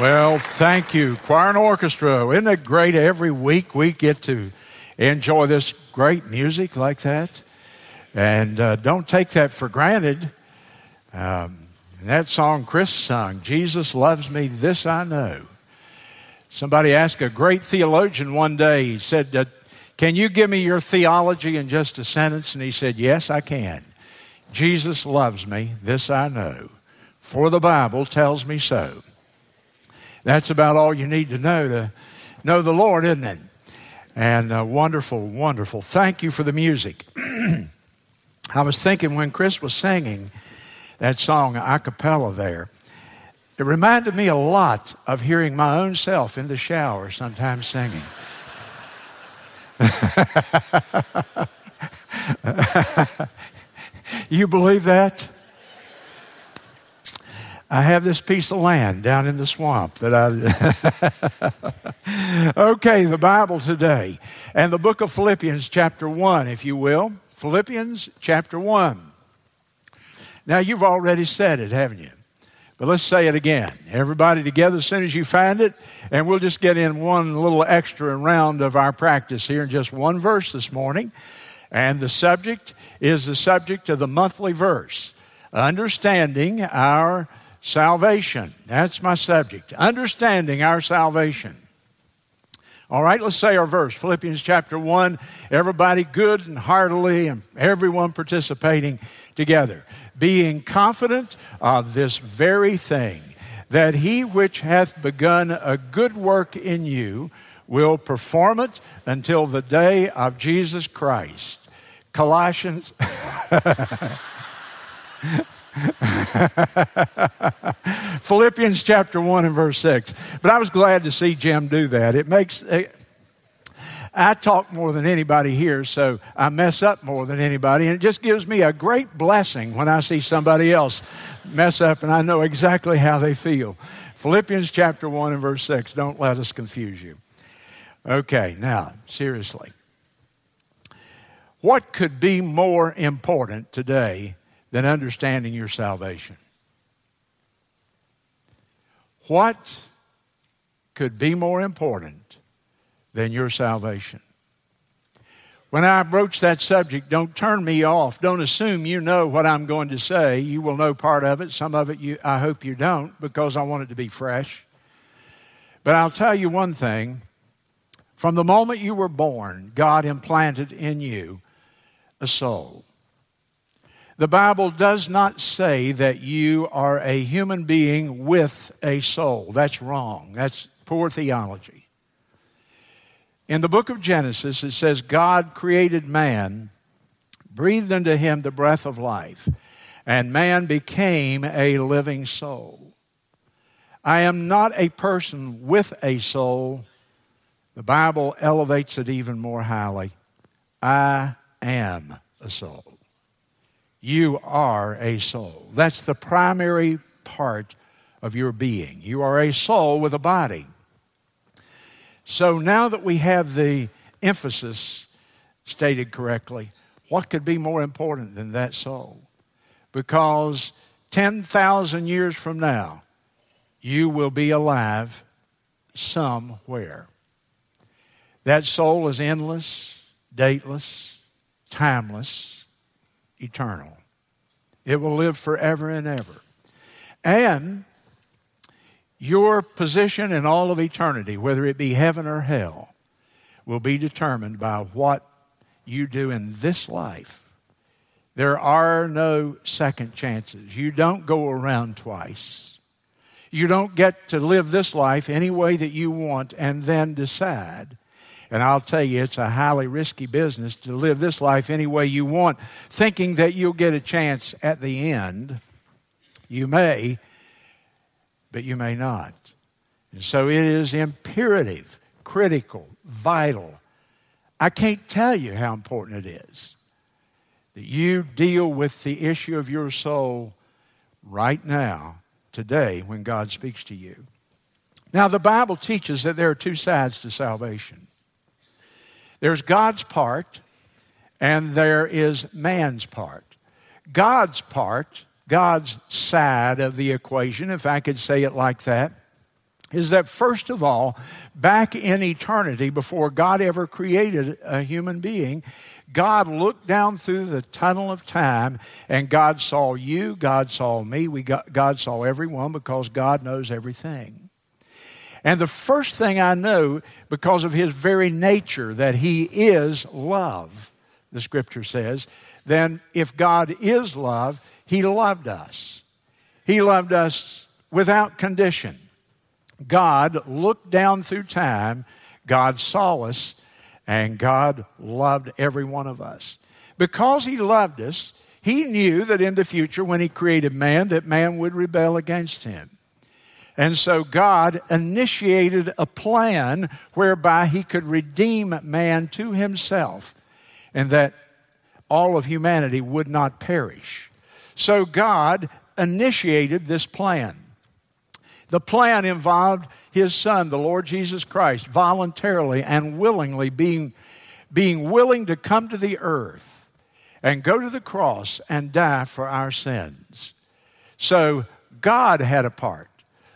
Well, thank you, choir and orchestra. Isn't it great? Every week we get to enjoy this great music like that, and uh, don't take that for granted. Um, that song Chris sung, "Jesus loves me, this I know." Somebody asked a great theologian one day. He said, uh, "Can you give me your theology in just a sentence?" And he said, "Yes, I can." Jesus loves me, this I know, for the Bible tells me so. That's about all you need to know to know the Lord, isn't it? And uh, wonderful, wonderful. Thank you for the music. I was thinking when Chris was singing that song a cappella there, it reminded me a lot of hearing my own self in the shower sometimes singing. you believe that? I have this piece of land down in the swamp that I. okay, the Bible today and the book of Philippians, chapter 1, if you will. Philippians, chapter 1. Now, you've already said it, haven't you? But let's say it again. Everybody together as soon as you find it, and we'll just get in one little extra round of our practice here in just one verse this morning. And the subject is the subject of the monthly verse understanding our Salvation. That's my subject. Understanding our salvation. All right, let's say our verse Philippians chapter 1. Everybody good and heartily, and everyone participating together. Being confident of this very thing, that he which hath begun a good work in you will perform it until the day of Jesus Christ. Colossians. Philippians chapter 1 and verse 6. But I was glad to see Jim do that. It makes. It, I talk more than anybody here, so I mess up more than anybody. And it just gives me a great blessing when I see somebody else mess up and I know exactly how they feel. Philippians chapter 1 and verse 6. Don't let us confuse you. Okay, now, seriously. What could be more important today than understanding your salvation. What could be more important than your salvation? When I broach that subject, don't turn me off. Don't assume you know what I'm going to say. You will know part of it. Some of it you, I hope you don't because I want it to be fresh. But I'll tell you one thing. From the moment you were born, God implanted in you a soul. The Bible does not say that you are a human being with a soul. That's wrong. That's poor theology. In the book of Genesis, it says God created man, breathed into him the breath of life, and man became a living soul. I am not a person with a soul. The Bible elevates it even more highly. I am a soul. You are a soul. That's the primary part of your being. You are a soul with a body. So now that we have the emphasis stated correctly, what could be more important than that soul? Because 10,000 years from now, you will be alive somewhere. That soul is endless, dateless, timeless eternal. It will live forever and ever. And your position in all of eternity, whether it be heaven or hell, will be determined by what you do in this life. There are no second chances. You don't go around twice. You don't get to live this life any way that you want and then decide and I'll tell you, it's a highly risky business to live this life any way you want, thinking that you'll get a chance at the end. You may, but you may not. And so it is imperative, critical, vital. I can't tell you how important it is that you deal with the issue of your soul right now, today, when God speaks to you. Now, the Bible teaches that there are two sides to salvation. There's God's part and there is man's part. God's part, God's side of the equation, if I could say it like that, is that first of all, back in eternity, before God ever created a human being, God looked down through the tunnel of time and God saw you, God saw me, we got, God saw everyone because God knows everything. And the first thing I know, because of his very nature, that he is love, the scripture says, then if God is love, he loved us. He loved us without condition. God looked down through time, God saw us, and God loved every one of us. Because He loved us, He knew that in the future, when He created man, that man would rebel against Him. And so God initiated a plan whereby He could redeem man to Himself and that all of humanity would not perish. So God initiated this plan. The plan involved his son, the Lord Jesus Christ, voluntarily and willingly being, being willing to come to the earth and go to the cross and die for our sins. So God had a part.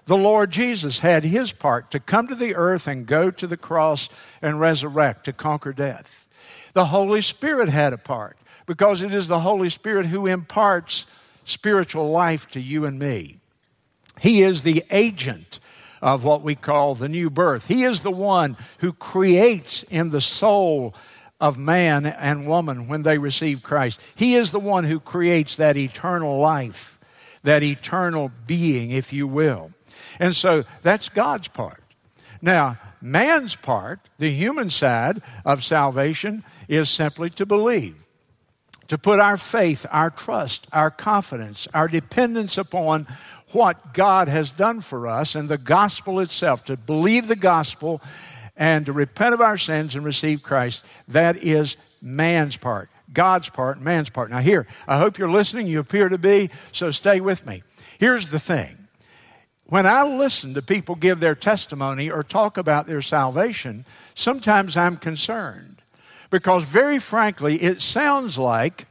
The Lord Jesus had his part to come to the earth and go to the cross and resurrect to conquer death. The Holy Spirit had a part because it is the Holy Spirit who imparts spiritual life to you and me. He is the agent of what we call the new birth. He is the one who creates in the soul of man and woman when they receive Christ. He is the one who creates that eternal life, that eternal being, if you will. And so that's God's part. Now, man's part, the human side of salvation, is simply to believe to put our faith, our trust, our confidence, our dependence upon what God has done for us and the gospel itself, to believe the gospel and to repent of our sins and receive Christ, that is man's part. God's part, man's part. Now, here, I hope you're listening. You appear to be, so stay with me. Here's the thing when I listen to people give their testimony or talk about their salvation, sometimes I'm concerned because, very frankly, it sounds like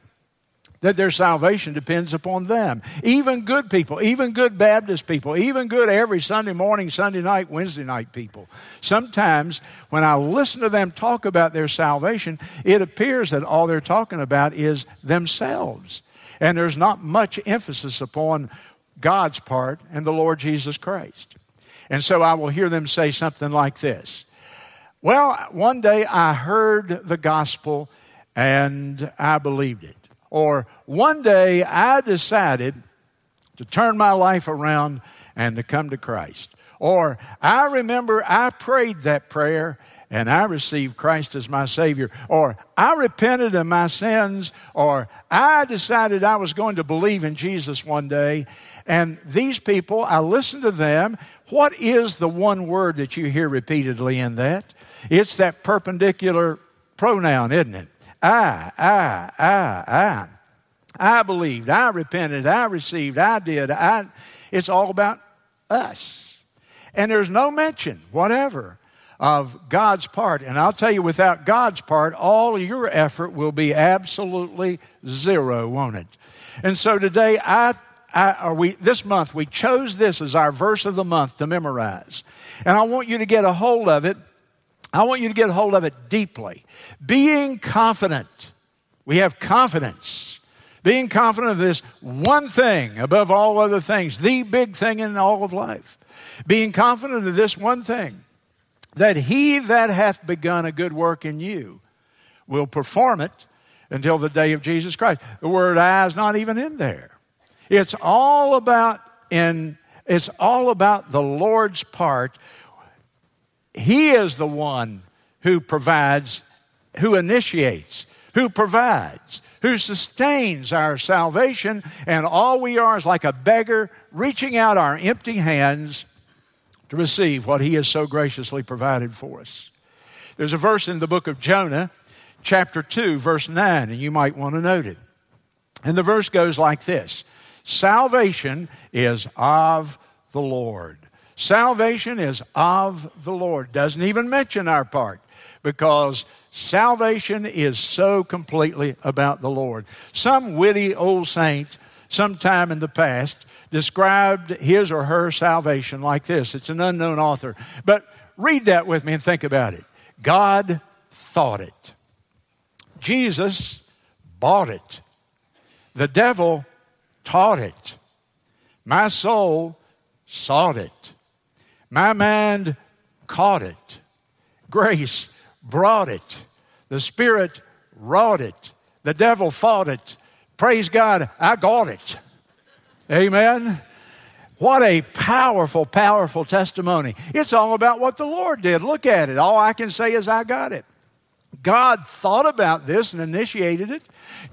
that their salvation depends upon them. Even good people, even good Baptist people, even good every Sunday morning, Sunday night, Wednesday night people. Sometimes when I listen to them talk about their salvation, it appears that all they're talking about is themselves. And there's not much emphasis upon God's part and the Lord Jesus Christ. And so I will hear them say something like this Well, one day I heard the gospel and I believed it. Or one day I decided to turn my life around and to come to Christ. Or I remember I prayed that prayer and I received Christ as my Savior. Or I repented of my sins. Or I decided I was going to believe in Jesus one day. And these people, I listen to them. What is the one word that you hear repeatedly in that? It's that perpendicular pronoun, isn't it? I, I, I, I. I believed, I repented, I received, I did. I, it's all about us. And there's no mention, whatever, of God's part. And I'll tell you, without God's part, all your effort will be absolutely zero, won't it? And so today, I, I, we, this month, we chose this as our verse of the month to memorize. And I want you to get a hold of it I want you to get a hold of it deeply. Being confident. We have confidence. Being confident of this one thing above all other things, the big thing in all of life. Being confident of this one thing, that he that hath begun a good work in you will perform it until the day of Jesus Christ. The word I is not even in there. It's all about in it's all about the Lord's part he is the one who provides, who initiates, who provides, who sustains our salvation, and all we are is like a beggar reaching out our empty hands to receive what He has so graciously provided for us. There's a verse in the book of Jonah, chapter 2, verse 9, and you might want to note it. And the verse goes like this Salvation is of the Lord. Salvation is of the Lord. Doesn't even mention our part because salvation is so completely about the Lord. Some witty old saint, sometime in the past, described his or her salvation like this. It's an unknown author. But read that with me and think about it. God thought it. Jesus bought it. The devil taught it. My soul sought it. My mind caught it. Grace brought it. The Spirit wrought it. The devil fought it. Praise God, I got it. Amen. What a powerful, powerful testimony. It's all about what the Lord did. Look at it. All I can say is, I got it. God thought about this and initiated it.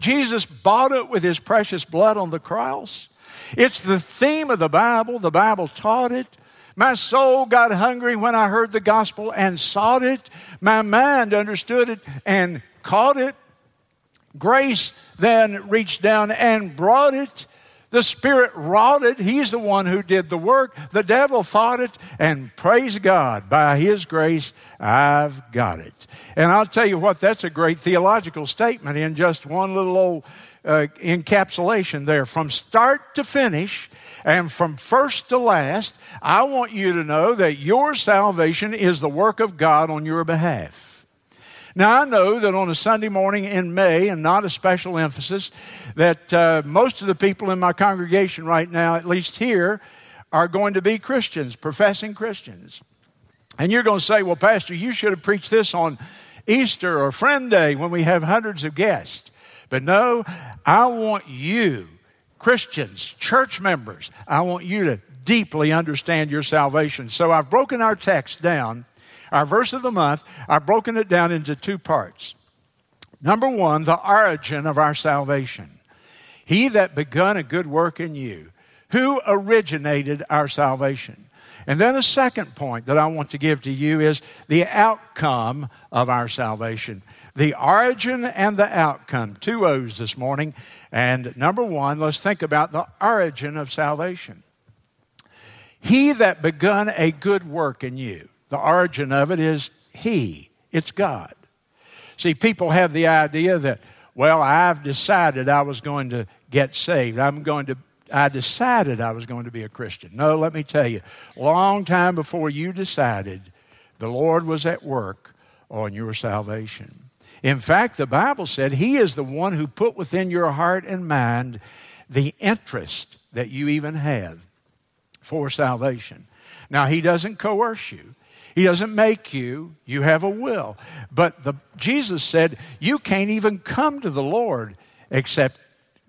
Jesus bought it with his precious blood on the cross. It's the theme of the Bible. The Bible taught it. My soul got hungry when I heard the gospel and sought it. My mind understood it and caught it. Grace then reached down and brought it. The Spirit wrought it. He's the one who did the work. The devil fought it. And praise God, by His grace, I've got it. And I'll tell you what, that's a great theological statement in just one little old uh, encapsulation there. From start to finish, and from first to last, I want you to know that your salvation is the work of God on your behalf. Now, I know that on a Sunday morning in May, and not a special emphasis, that uh, most of the people in my congregation right now, at least here, are going to be Christians, professing Christians. And you're going to say, well, Pastor, you should have preached this on Easter or Friend Day when we have hundreds of guests. But no, I want you, Christians, church members, I want you to deeply understand your salvation. So I've broken our text down our verse of the month, I've broken it down into two parts. Number one, the origin of our salvation. He that begun a good work in you, who originated our salvation. And then a second point that I want to give to you is the outcome of our salvation. The origin and the outcome. Two O's this morning. And number one, let's think about the origin of salvation. He that begun a good work in you. The origin of it is He, it's God. See, people have the idea that, well, I've decided I was going to get saved. I'm going to I decided I was going to be a Christian. No, let me tell you, long time before you decided, the Lord was at work on your salvation. In fact, the Bible said He is the one who put within your heart and mind the interest that you even have for salvation. Now, He doesn't coerce you. He doesn't make you, you have a will. But the, Jesus said, You can't even come to the Lord except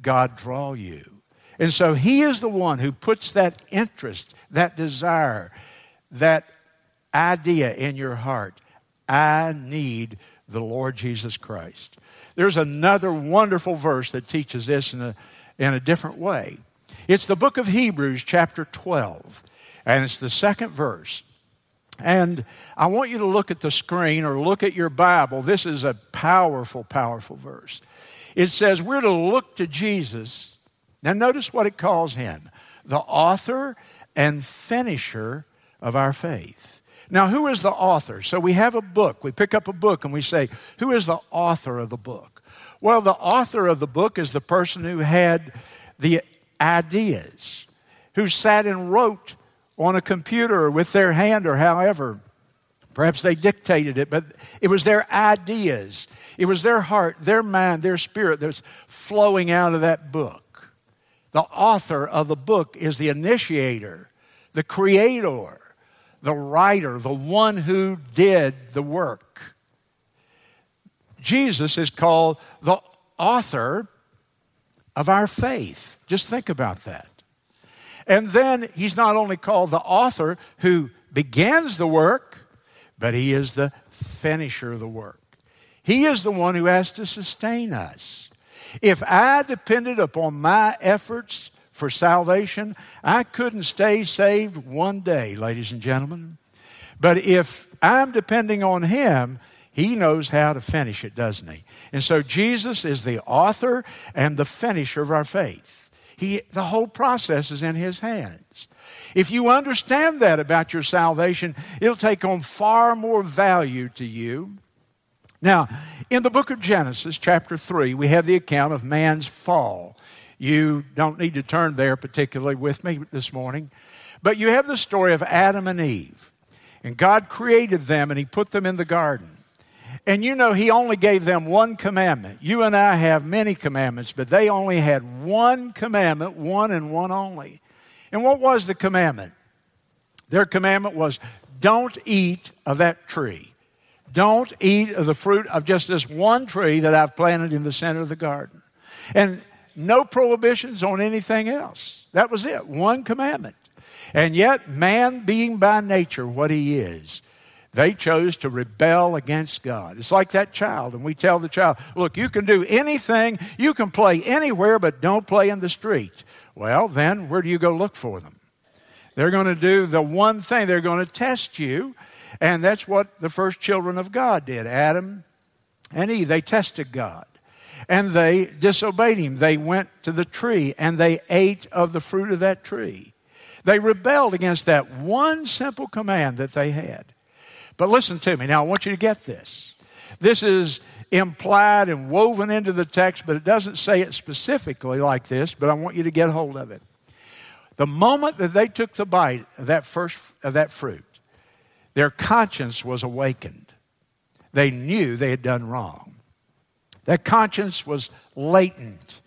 God draw you. And so He is the one who puts that interest, that desire, that idea in your heart. I need the Lord Jesus Christ. There's another wonderful verse that teaches this in a, in a different way. It's the book of Hebrews, chapter 12, and it's the second verse. And I want you to look at the screen or look at your Bible. This is a powerful, powerful verse. It says we're to look to Jesus. Now, notice what it calls him the author and finisher of our faith. Now, who is the author? So we have a book. We pick up a book and we say, Who is the author of the book? Well, the author of the book is the person who had the ideas, who sat and wrote on a computer or with their hand or however. Perhaps they dictated it, but it was their ideas. It was their heart, their mind, their spirit that was flowing out of that book. The author of the book is the initiator, the creator, the writer, the one who did the work. Jesus is called the author of our faith. Just think about that. And then he's not only called the author who begins the work, but he is the finisher of the work. He is the one who has to sustain us. If I depended upon my efforts for salvation, I couldn't stay saved one day, ladies and gentlemen. But if I'm depending on Him, He knows how to finish it, doesn't He? And so Jesus is the author and the finisher of our faith. He, the whole process is in His hands. If you understand that about your salvation, it'll take on far more value to you. Now, in the book of Genesis, chapter 3, we have the account of man's fall. You don't need to turn there particularly with me this morning. But you have the story of Adam and Eve. And God created them and He put them in the garden. And you know, He only gave them one commandment. You and I have many commandments, but they only had one commandment, one and one only. And what was the commandment? Their commandment was don't eat of that tree. Don't eat of the fruit of just this one tree that I've planted in the center of the garden. And no prohibitions on anything else. That was it, one commandment. And yet, man being by nature what he is, they chose to rebel against God. It's like that child, and we tell the child, look, you can do anything, you can play anywhere, but don't play in the street. Well, then, where do you go look for them? They're going to do the one thing, they're going to test you, and that's what the first children of God did Adam and Eve. They tested God and they disobeyed him. They went to the tree and they ate of the fruit of that tree. They rebelled against that one simple command that they had. But listen to me. Now, I want you to get this. This is implied and woven into the text, but it doesn't say it specifically like this, but I want you to get hold of it. The moment that they took the bite of that first of that fruit, their conscience was awakened. They knew they had done wrong. That conscience was latent.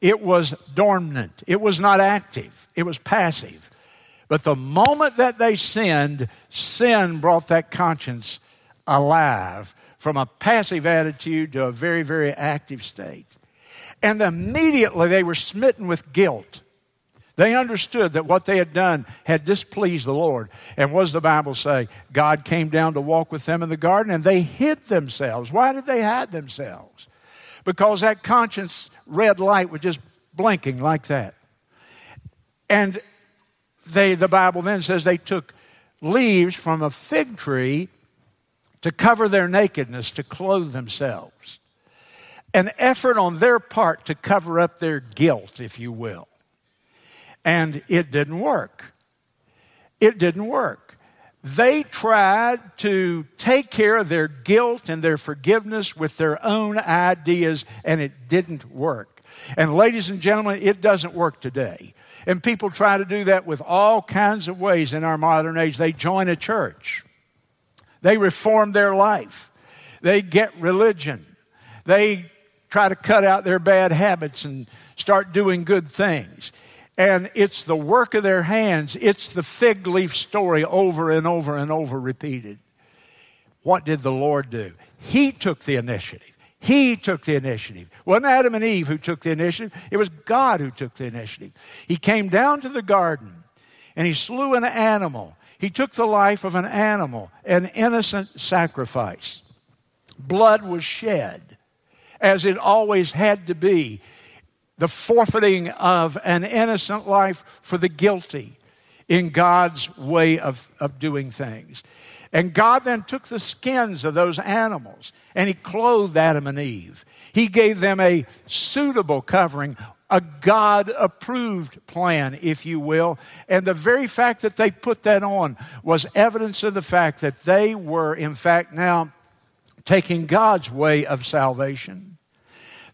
It was dormant. It was not active. It was passive. But the moment that they sinned, sin brought that conscience alive from a passive attitude to a very, very active state. And immediately they were smitten with guilt. They understood that what they had done had displeased the Lord. And what does the Bible say? God came down to walk with them in the garden and they hid themselves. Why did they hide themselves? Because that conscience red light was just blinking like that. And they, the Bible then says they took leaves from a fig tree to cover their nakedness, to clothe themselves. An effort on their part to cover up their guilt, if you will. And it didn't work. It didn't work. They tried to take care of their guilt and their forgiveness with their own ideas, and it didn't work. And, ladies and gentlemen, it doesn't work today. And people try to do that with all kinds of ways in our modern age. They join a church, they reform their life, they get religion, they try to cut out their bad habits and start doing good things. And it's the work of their hands. It's the fig leaf story over and over and over repeated. What did the Lord do? He took the initiative. He took the initiative. It wasn't Adam and Eve who took the initiative, it was God who took the initiative. He came down to the garden and he slew an animal. He took the life of an animal, an innocent sacrifice. Blood was shed, as it always had to be the forfeiting of an innocent life for the guilty in God's way of, of doing things. And God then took the skins of those animals and He clothed Adam and Eve. He gave them a suitable covering, a God approved plan, if you will. And the very fact that they put that on was evidence of the fact that they were, in fact, now taking God's way of salvation.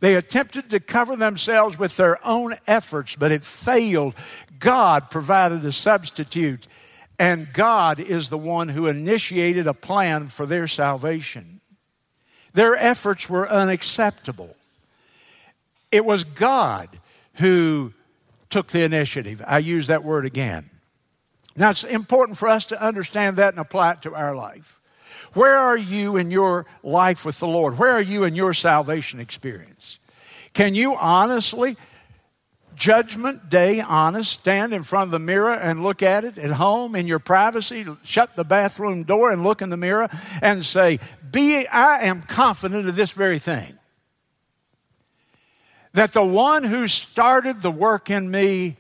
They attempted to cover themselves with their own efforts, but it failed. God provided a substitute, and God is the one who initiated a plan for their salvation. Their efforts were unacceptable. It was God who took the initiative. I use that word again. Now, it's important for us to understand that and apply it to our life. Where are you in your life with the Lord? Where are you in your salvation experience? Can you honestly, judgment day honest, stand in front of the mirror and look at it at home in your privacy, shut the bathroom door and look in the mirror and say, Be I am confident of this very thing. That the one who started the work in me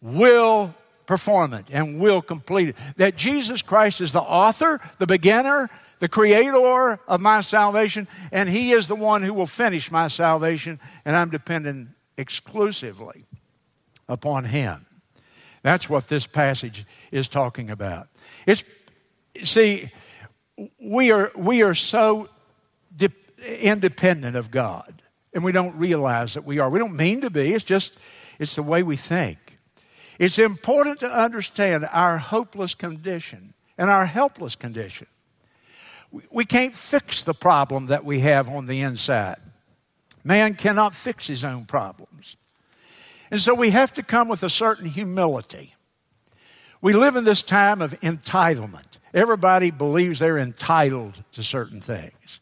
will perform it and will complete it. That Jesus Christ is the author, the beginner, the creator of my salvation, and He is the one who will finish my salvation, and I'm dependent exclusively upon Him. That's what this passage is talking about. It's, see, we are, we are so de- independent of God. And we don't realize that we are. We don't mean to be, it's just, it's the way we think. It's important to understand our hopeless condition and our helpless condition. We can't fix the problem that we have on the inside. Man cannot fix his own problems. And so we have to come with a certain humility. We live in this time of entitlement. Everybody believes they're entitled to certain things.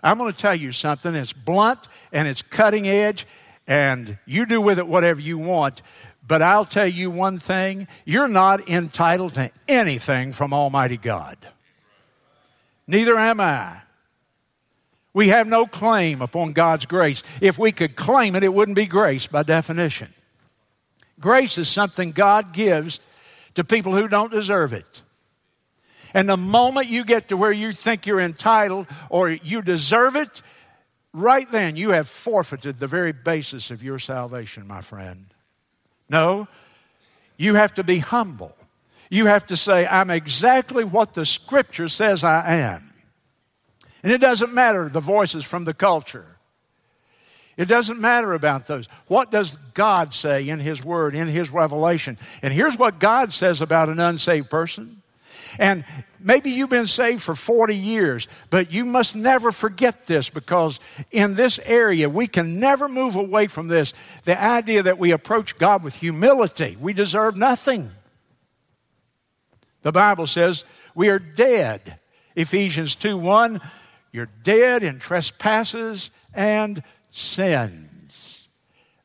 I'm going to tell you something. It's blunt and it's cutting edge, and you do with it whatever you want. But I'll tell you one thing you're not entitled to anything from Almighty God. Neither am I. We have no claim upon God's grace. If we could claim it, it wouldn't be grace by definition. Grace is something God gives to people who don't deserve it. And the moment you get to where you think you're entitled or you deserve it, right then you have forfeited the very basis of your salvation, my friend. No, you have to be humble. You have to say, I'm exactly what the scripture says I am. And it doesn't matter the voices from the culture. It doesn't matter about those. What does God say in His Word, in His revelation? And here's what God says about an unsaved person. And maybe you've been saved for 40 years, but you must never forget this because in this area, we can never move away from this the idea that we approach God with humility. We deserve nothing. The Bible says we are dead. Ephesians 2 1 you're dead in trespasses and sins.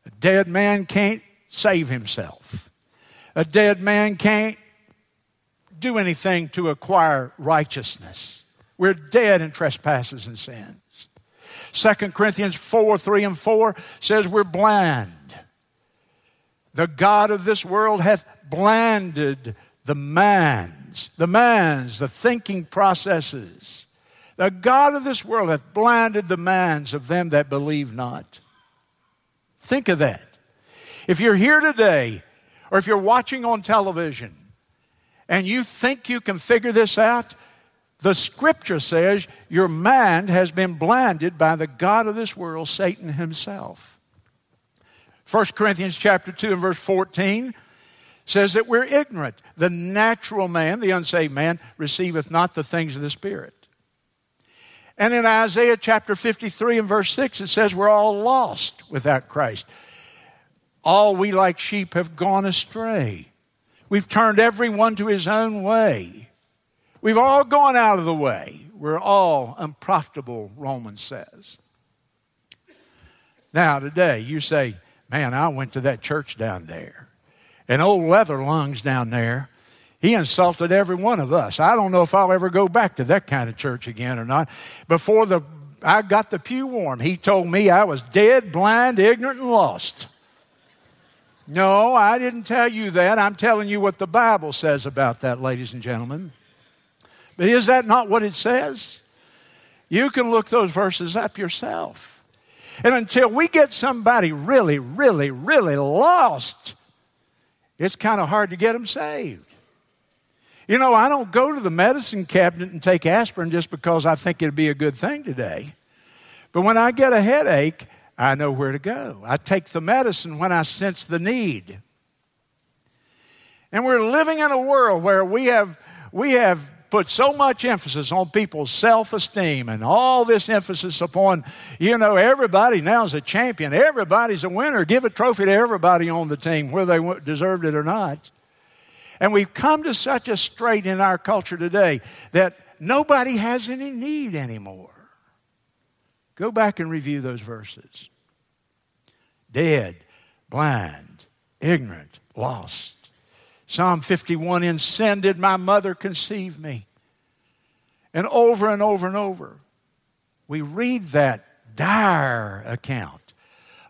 A dead man can't save himself. A dead man can't do anything to acquire righteousness. We're dead in trespasses and sins. 2 Corinthians 4 3 and 4 says we're blind. The God of this world hath blinded the minds, the minds, the thinking processes the God of this world hath blinded the minds of them that believe not. Think of that. If you're here today, or if you're watching on television, and you think you can figure this out, the scripture says your mind has been blinded by the God of this world, Satan himself. 1 Corinthians chapter 2 and verse 14 says that we're ignorant. The natural man, the unsaved man, receiveth not the things of the Spirit. And in Isaiah chapter 53 and verse 6, it says, We're all lost without Christ. All we like sheep have gone astray. We've turned everyone to his own way. We've all gone out of the way. We're all unprofitable, Romans says. Now, today, you say, Man, I went to that church down there. And old leather lungs down there he insulted every one of us. I don't know if I'll ever go back to that kind of church again or not. Before the I got the pew warm, he told me I was dead, blind, ignorant, and lost. No, I didn't tell you that. I'm telling you what the Bible says about that, ladies and gentlemen. But is that not what it says? You can look those verses up yourself. And until we get somebody really, really, really lost, it's kind of hard to get them saved. You know, I don't go to the medicine cabinet and take aspirin just because I think it'd be a good thing today. But when I get a headache, I know where to go. I take the medicine when I sense the need. And we're living in a world where we have, we have put so much emphasis on people's self esteem and all this emphasis upon, you know, everybody now is a champion. Everybody's a winner. Give a trophy to everybody on the team, whether they deserved it or not. And we've come to such a strait in our culture today that nobody has any need anymore. Go back and review those verses. Dead, blind, ignorant, lost. Psalm 51 In sin did my mother conceive me. And over and over and over, we read that dire account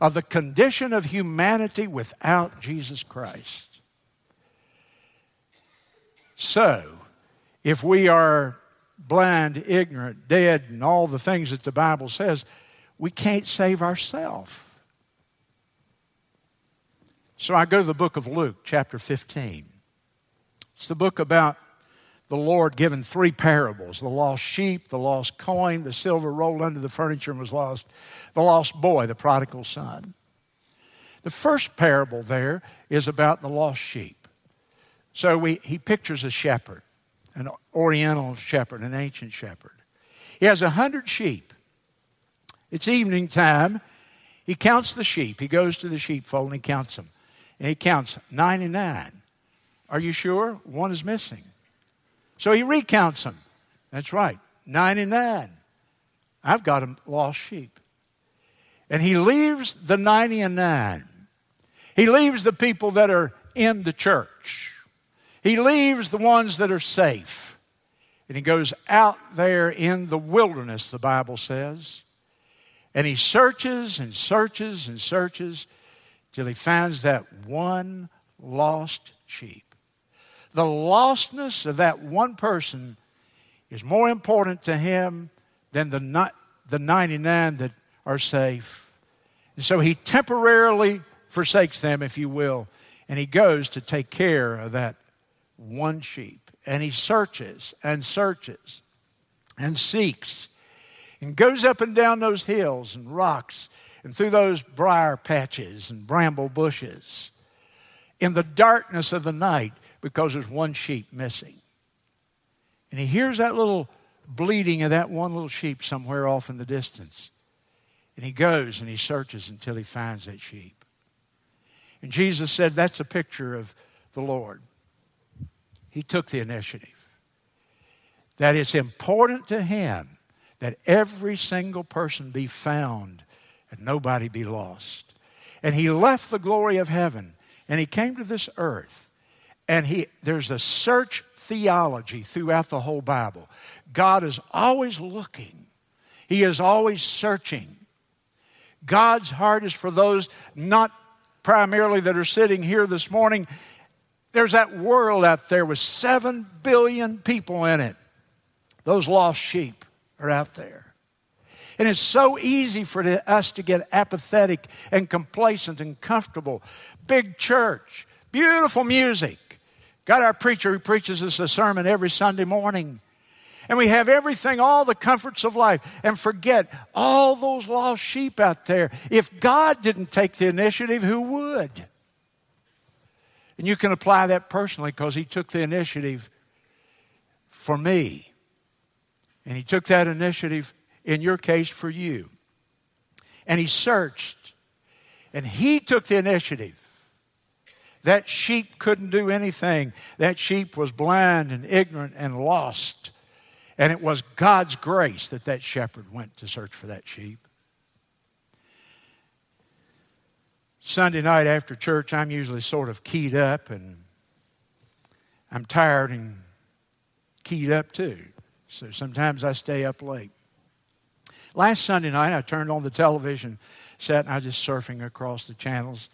of the condition of humanity without Jesus Christ. So, if we are blind, ignorant, dead, and all the things that the Bible says, we can't save ourselves. So I go to the book of Luke, chapter 15. It's the book about the Lord giving three parables the lost sheep, the lost coin, the silver rolled under the furniture and was lost, the lost boy, the prodigal son. The first parable there is about the lost sheep. So we, he pictures a shepherd, an oriental shepherd, an ancient shepherd. He has a hundred sheep. It's evening time. He counts the sheep. He goes to the sheepfold and he counts them. And he counts 99. Are you sure? One is missing. So he recounts them. That's right, 99. I've got a lost sheep. And he leaves the 99. He leaves the people that are in the church. He leaves the ones that are safe. And he goes out there in the wilderness, the Bible says. And he searches and searches and searches till he finds that one lost sheep. The lostness of that one person is more important to him than the, the 99 that are safe. And so he temporarily forsakes them, if you will, and he goes to take care of that one sheep. And he searches and searches and seeks and goes up and down those hills and rocks and through those briar patches and bramble bushes in the darkness of the night because there's one sheep missing. And he hears that little bleating of that one little sheep somewhere off in the distance. And he goes and he searches until he finds that sheep. And Jesus said that's a picture of the Lord. He took the initiative. That it's important to him that every single person be found and nobody be lost. And he left the glory of heaven and he came to this earth and he, there's a search theology throughout the whole Bible. God is always looking, He is always searching. God's heart is for those not primarily that are sitting here this morning. There's that world out there with seven billion people in it. Those lost sheep are out there. And it's so easy for us to get apathetic and complacent and comfortable. Big church, beautiful music, Got our preacher who preaches us a sermon every Sunday morning. And we have everything, all the comforts of life, and forget all those lost sheep out there. If God didn't take the initiative, who would? And you can apply that personally because He took the initiative for me. And He took that initiative, in your case, for you. And He searched. And He took the initiative that sheep couldn't do anything. That sheep was blind and ignorant and lost. And it was God's grace that that shepherd went to search for that sheep. Sunday night after church, I'm usually sort of keyed up and I'm tired and keyed up too. So sometimes I stay up late. Last Sunday night, I turned on the television set and I was just surfing across the channels.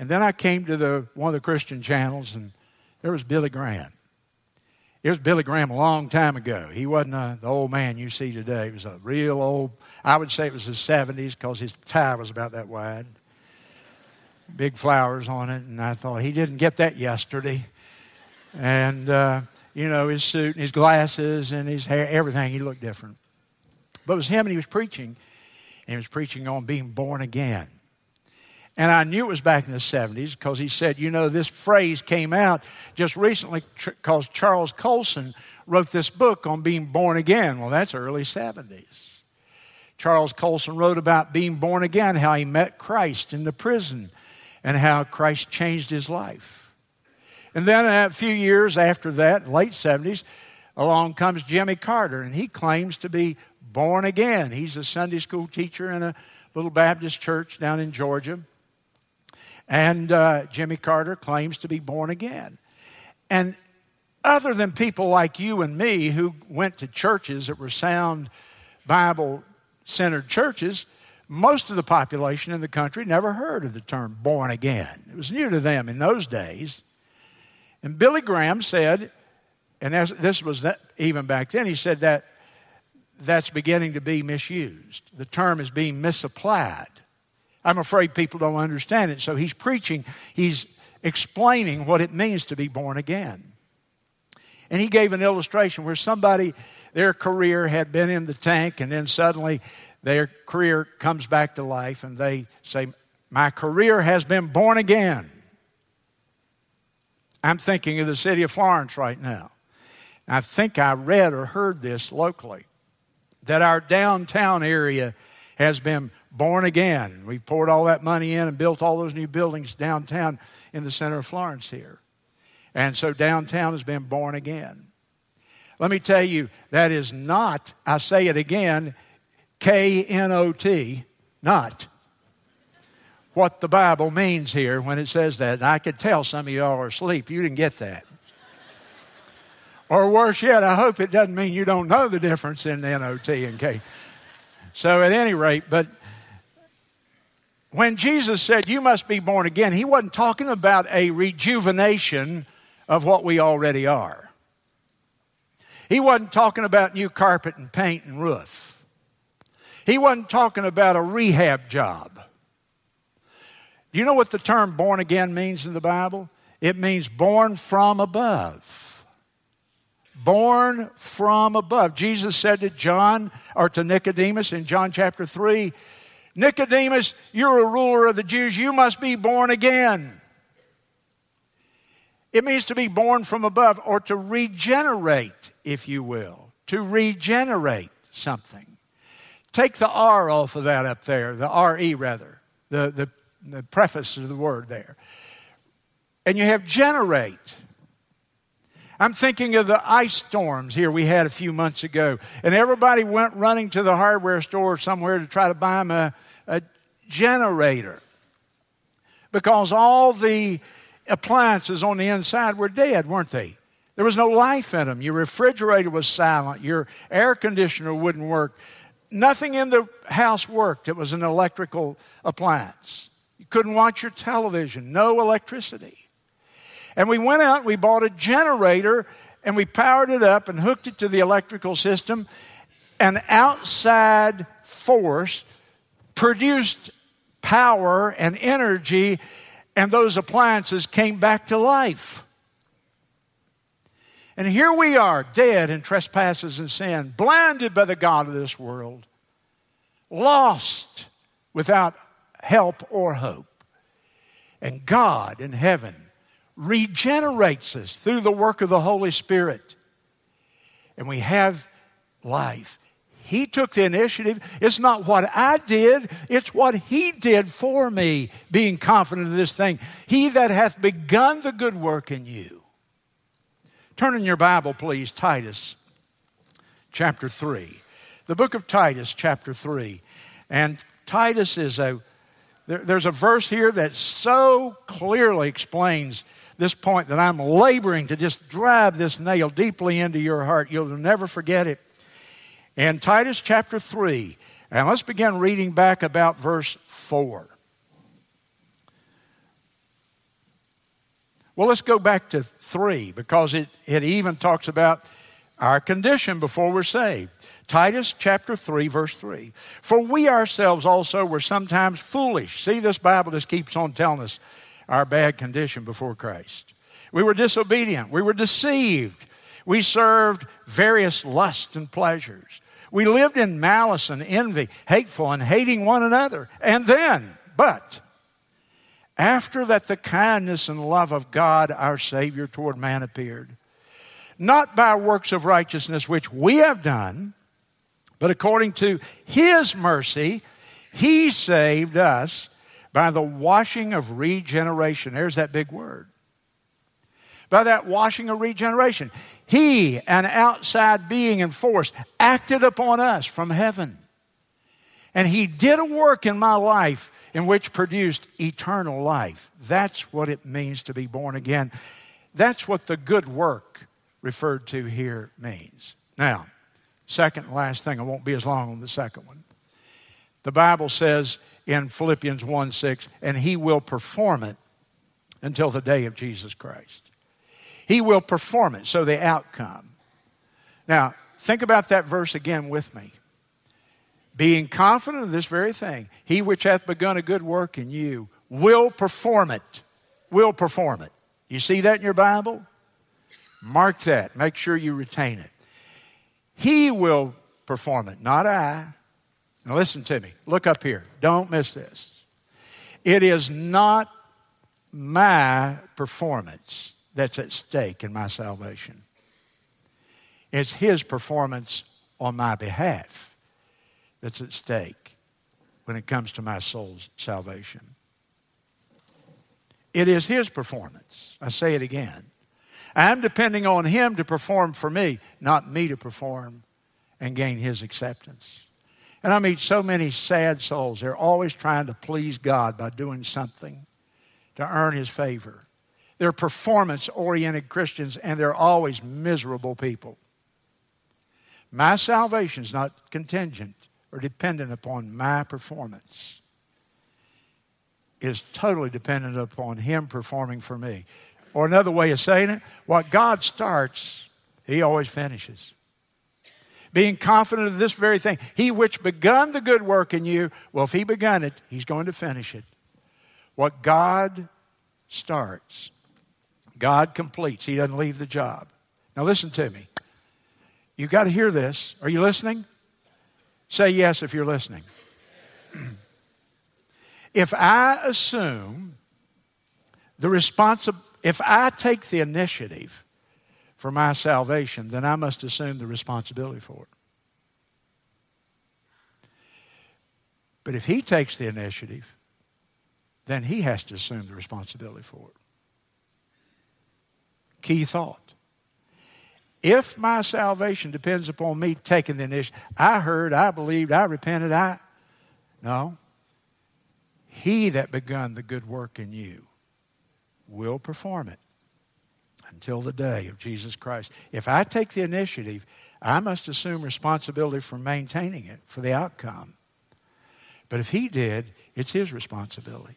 And then I came to the, one of the Christian channels, and there was Billy Graham. It was Billy Graham a long time ago. He wasn't a, the old man you see today. He was a real old, I would say it was his 70s because his tie was about that wide. Big flowers on it. And I thought, he didn't get that yesterday. And, uh, you know, his suit and his glasses and his hair, everything, he looked different. But it was him and he was preaching. And he was preaching on being born again. And I knew it was back in the 70s because he said, you know, this phrase came out just recently because Charles Colson wrote this book on being born again. Well, that's early 70s. Charles Colson wrote about being born again, how he met Christ in the prison, and how Christ changed his life. And then a few years after that, late 70s, along comes Jimmy Carter, and he claims to be born again. He's a Sunday school teacher in a little Baptist church down in Georgia. And uh, Jimmy Carter claims to be born again. And other than people like you and me who went to churches that were sound Bible centered churches, most of the population in the country never heard of the term born again. It was new to them in those days. And Billy Graham said, and this was that, even back then, he said that that's beginning to be misused. The term is being misapplied. I'm afraid people don't understand it. So he's preaching, he's explaining what it means to be born again. And he gave an illustration where somebody, their career had been in the tank, and then suddenly their career comes back to life, and they say, My career has been born again. I'm thinking of the city of Florence right now. I think I read or heard this locally that our downtown area has been born again. We've poured all that money in and built all those new buildings downtown in the center of Florence here. And so downtown has been born again. Let me tell you, that is not, I say it again, K N O T, not what the Bible means here when it says that. And I could tell some of y'all are asleep. You didn't get that. or worse yet, I hope it doesn't mean you don't know the difference in N O T and K. So, at any rate, but when Jesus said, You must be born again, he wasn't talking about a rejuvenation of what we already are. He wasn't talking about new carpet and paint and roof. He wasn't talking about a rehab job. Do you know what the term born again means in the Bible? It means born from above. Born from above. Jesus said to John, or to Nicodemus in John chapter 3, Nicodemus, you're a ruler of the Jews. You must be born again. It means to be born from above or to regenerate, if you will, to regenerate something. Take the R off of that up there, the RE rather, the, the, the preface of the word there. And you have generate. I'm thinking of the ice storms here we had a few months ago, and everybody went running to the hardware store somewhere to try to buy them a, a generator because all the appliances on the inside were dead, weren't they? There was no life in them. Your refrigerator was silent. Your air conditioner wouldn't work. Nothing in the house worked. It was an electrical appliance. You couldn't watch your television, no electricity. And we went out and we bought a generator and we powered it up and hooked it to the electrical system. An outside force produced power and energy, and those appliances came back to life. And here we are, dead in trespasses and sin, blinded by the God of this world, lost without help or hope. And God in heaven regenerates us through the work of the Holy Spirit. And we have life. He took the initiative. It's not what I did, it's what He did for me, being confident of this thing. He that hath begun the good work in you. Turn in your Bible, please, Titus chapter 3. The book of Titus, chapter 3. And Titus is a, there, there's a verse here that so clearly explains this point that I'm laboring to just drive this nail deeply into your heart. You'll never forget it in Titus chapter 3. And let's begin reading back about verse 4. Well, let's go back to 3 because it, it even talks about our condition before we're saved. Titus chapter 3, verse 3. For we ourselves also were sometimes foolish. See, this Bible just keeps on telling us our bad condition before Christ. We were disobedient. We were deceived. We served various lusts and pleasures. We lived in malice and envy, hateful and hating one another. And then, but, after that the kindness and love of God our Savior toward man appeared, not by works of righteousness which we have done, but according to His mercy, He saved us by the washing of regeneration. There's that big word. By that washing of regeneration. He, an outside being and force, acted upon us from heaven. And He did a work in my life in which produced eternal life. That's what it means to be born again. That's what the good work referred to here means. Now, second and last thing, I won't be as long on the second one. The Bible says in Philippians 1 6, and He will perform it until the day of Jesus Christ. He will perform it. So the outcome. Now, think about that verse again with me. Being confident of this very thing, he which hath begun a good work in you will perform it. Will perform it. You see that in your Bible? Mark that. Make sure you retain it. He will perform it, not I. Now, listen to me. Look up here. Don't miss this. It is not my performance that's at stake in my salvation, it's His performance on my behalf that's at stake when it comes to my soul's salvation. It is His performance. I say it again. I'm depending on Him to perform for me, not me to perform and gain His acceptance. And I meet so many sad souls. They're always trying to please God by doing something to earn His favor. They're performance oriented Christians and they're always miserable people. My salvation is not contingent or dependent upon my performance. is totally dependent upon Him performing for me. Or another way of saying it, what God starts, He always finishes. Being confident of this very thing, He which begun the good work in you, well, if He begun it, He's going to finish it. What God starts, God completes. He doesn't leave the job. Now, listen to me. You've got to hear this. Are you listening? Say yes if you're listening. if I assume the responsibility, if I take the initiative for my salvation, then I must assume the responsibility for it. But if he takes the initiative, then he has to assume the responsibility for it. Key thought. If my salvation depends upon me taking the initiative, I heard, I believed, I repented, I. No. He that begun the good work in you will perform it until the day of Jesus Christ. If I take the initiative, I must assume responsibility for maintaining it, for the outcome. But if he did, it's his responsibility.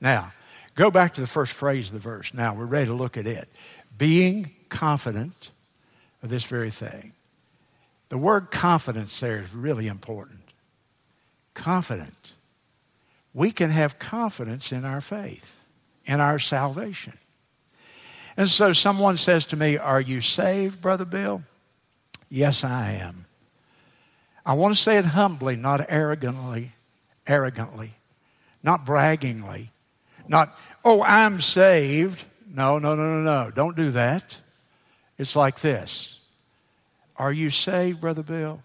Now, go back to the first phrase of the verse. Now, we're ready to look at it. Being confident of this very thing. The word confidence there is really important. Confident. We can have confidence in our faith, in our salvation. And so someone says to me, Are you saved, Brother Bill? Yes, I am. I want to say it humbly, not arrogantly, arrogantly, not braggingly, not, oh, I'm saved. No, no, no, no, no. Don't do that. It's like this Are you saved, Brother Bill?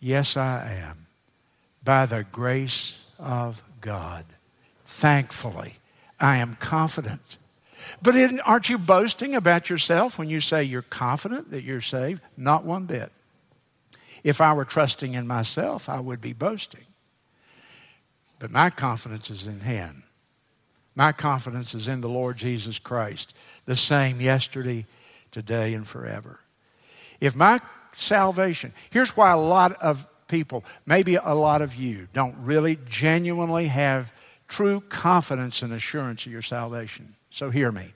Yes, I am. By the grace of God. Thankfully, I am confident. But aren't you boasting about yourself when you say you're confident that you're saved? Not one bit. If I were trusting in myself, I would be boasting. But my confidence is in Him. My confidence is in the Lord Jesus Christ, the same yesterday, today and forever. If my salvation, here's why a lot of people, maybe a lot of you, don't really genuinely have true confidence and assurance of your salvation. So hear me.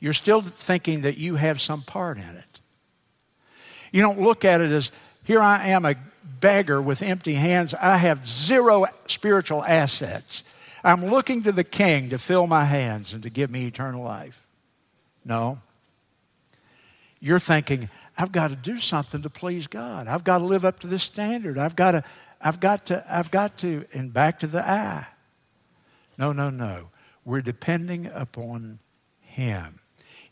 You're still thinking that you have some part in it. You don't look at it as, here I am, a beggar with empty hands. I have zero spiritual assets. I'm looking to the king to fill my hands and to give me eternal life. No. You're thinking, I've got to do something to please God. I've got to live up to this standard. I've got to, I've got to, I've got to, and back to the I. No, no, no. We're depending upon Him.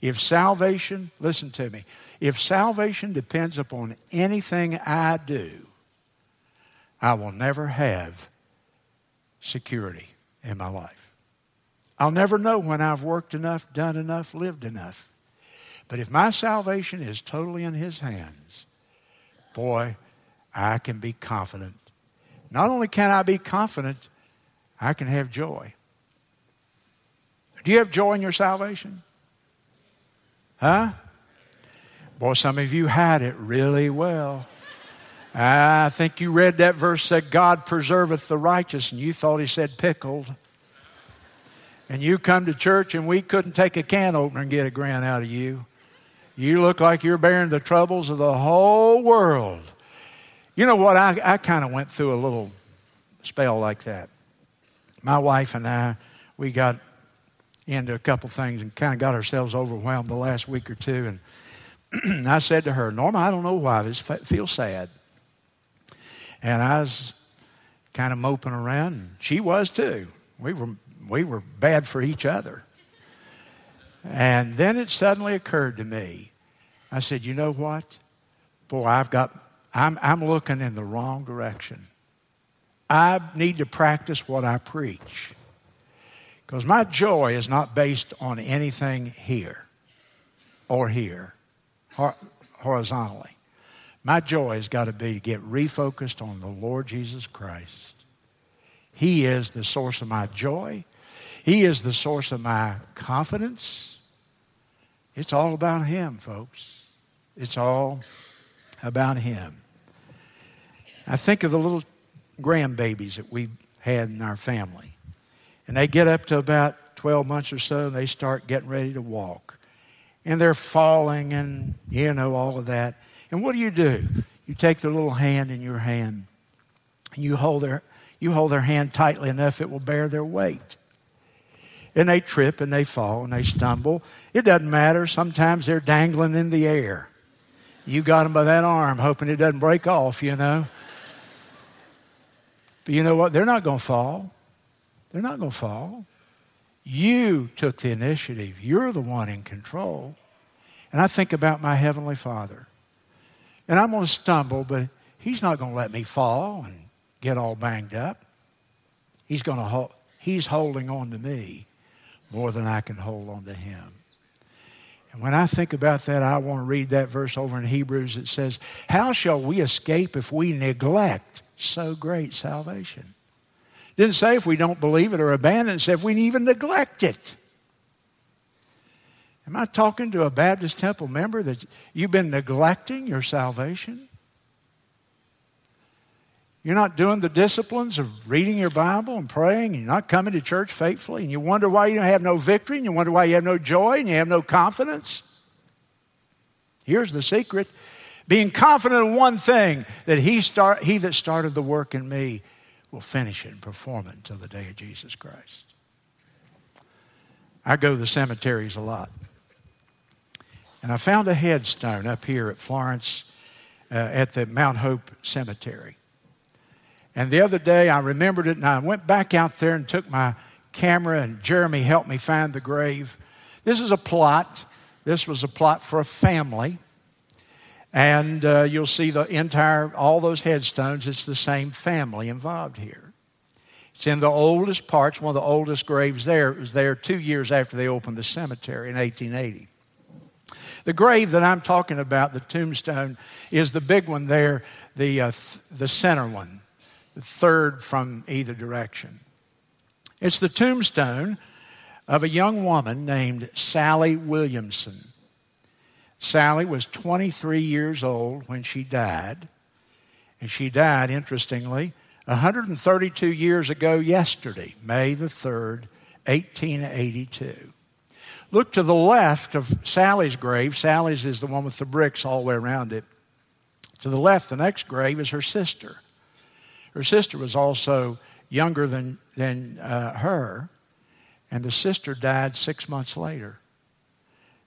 If salvation, listen to me, if salvation depends upon anything I do, I will never have security in my life. I'll never know when I've worked enough, done enough, lived enough. But if my salvation is totally in His hands, boy, I can be confident. Not only can I be confident, I can have joy. Do you have joy in your salvation? Huh? Boy, some of you had it really well. I think you read that verse said, God preserveth the righteous, and you thought he said pickled. And you come to church and we couldn't take a can opener and get a grand out of you. You look like you're bearing the troubles of the whole world. You know what? I, I kind of went through a little spell like that. My wife and I, we got into a couple things and kind of got ourselves overwhelmed the last week or two. And I said to her, Norma, I don't know why. I just feel sad. And I was kind of moping around, and she was too. We were, we were bad for each other. And then it suddenly occurred to me. I said, You know what? Boy, I've got, I'm, I'm looking in the wrong direction. I need to practice what I preach. Because my joy is not based on anything here or here, horizontally. My joy has got to be to get refocused on the Lord Jesus Christ. He is the source of my joy. He is the source of my confidence. It's all about Him, folks. It's all about Him. I think of the little grandbabies that we've had in our family. And they get up to about 12 months or so and they start getting ready to walk. And they're falling and, you know, all of that. And what do you do? You take their little hand in your hand and you hold their, you hold their hand tightly enough it will bear their weight. And they trip and they fall and they stumble. It doesn't matter. Sometimes they're dangling in the air. You got them by that arm, hoping it doesn't break off, you know. But you know what? They're not going to fall. They're not going to fall. You took the initiative. You're the one in control. And I think about my Heavenly Father. And I'm going to stumble, but He's not going to let me fall and get all banged up. He's going to hold, He's holding on to me more than I can hold on to Him. And when I think about that, I want to read that verse over in Hebrews. It says, How shall we escape if we neglect so great salvation? Didn't say if we don't believe it or abandon it, it said if we even neglect it. Am I talking to a Baptist temple member that you've been neglecting your salvation? You're not doing the disciplines of reading your Bible and praying, and you're not coming to church faithfully, and you wonder why you don't have no victory, and you wonder why you have no joy, and you have no confidence. Here's the secret being confident in one thing that he, start, he that started the work in me will finish it and perform it until the day of Jesus Christ. I go to the cemeteries a lot. And I found a headstone up here at Florence uh, at the Mount Hope Cemetery. And the other day I remembered it and I went back out there and took my camera and Jeremy helped me find the grave. This is a plot. This was a plot for a family. And uh, you'll see the entire, all those headstones, it's the same family involved here. It's in the oldest parts, one of the oldest graves there. It was there two years after they opened the cemetery in 1880. The grave that I'm talking about, the tombstone, is the big one there, the, uh, th- the center one, third from either direction. It's the tombstone of a young woman named Sally Williamson. Sally was 23 years old when she died. And she died, interestingly, 132 years ago yesterday, May the 3rd, 1882. Look to the left of Sally's grave. Sally's is the one with the bricks all the way around it. To the left, the next grave is her sister. Her sister was also younger than, than uh, her, and the sister died six months later.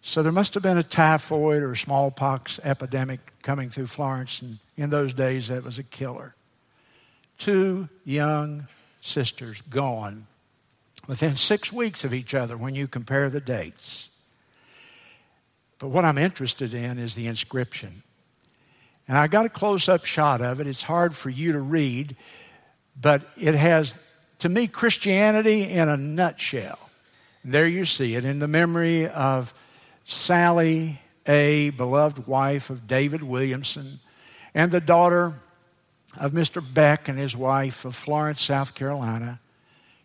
So there must have been a typhoid or smallpox epidemic coming through Florence, and in those days that was a killer. Two young sisters gone within six weeks of each other when you compare the dates. But what I'm interested in is the inscription. And I got a close up shot of it. It's hard for you to read, but it has, to me, Christianity in a nutshell. And there you see it in the memory of Sally A., beloved wife of David Williamson, and the daughter of Mr. Beck and his wife of Florence, South Carolina,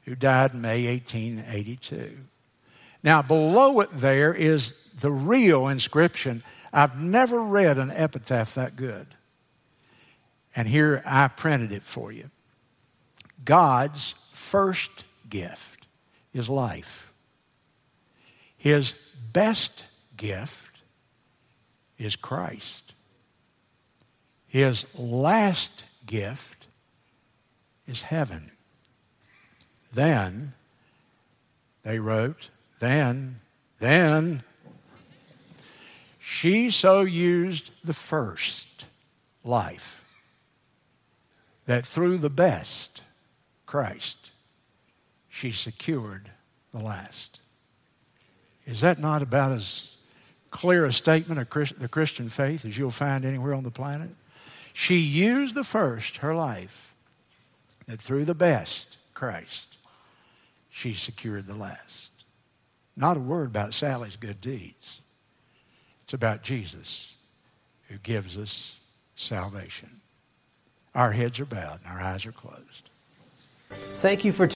who died in May 1882. Now, below it there is the real inscription. I've never read an epitaph that good. And here I printed it for you. God's first gift is life. His best gift is Christ. His last gift is heaven. Then they wrote, then, then, she so used the first life that through the best, Christ, she secured the last. Is that not about as clear a statement of Christ, the Christian faith as you'll find anywhere on the planet? She used the first, her life, that through the best, Christ, she secured the last. Not a word about Sally's good deeds. It's about Jesus who gives us salvation. Our heads are bowed and our eyes are closed. Thank you for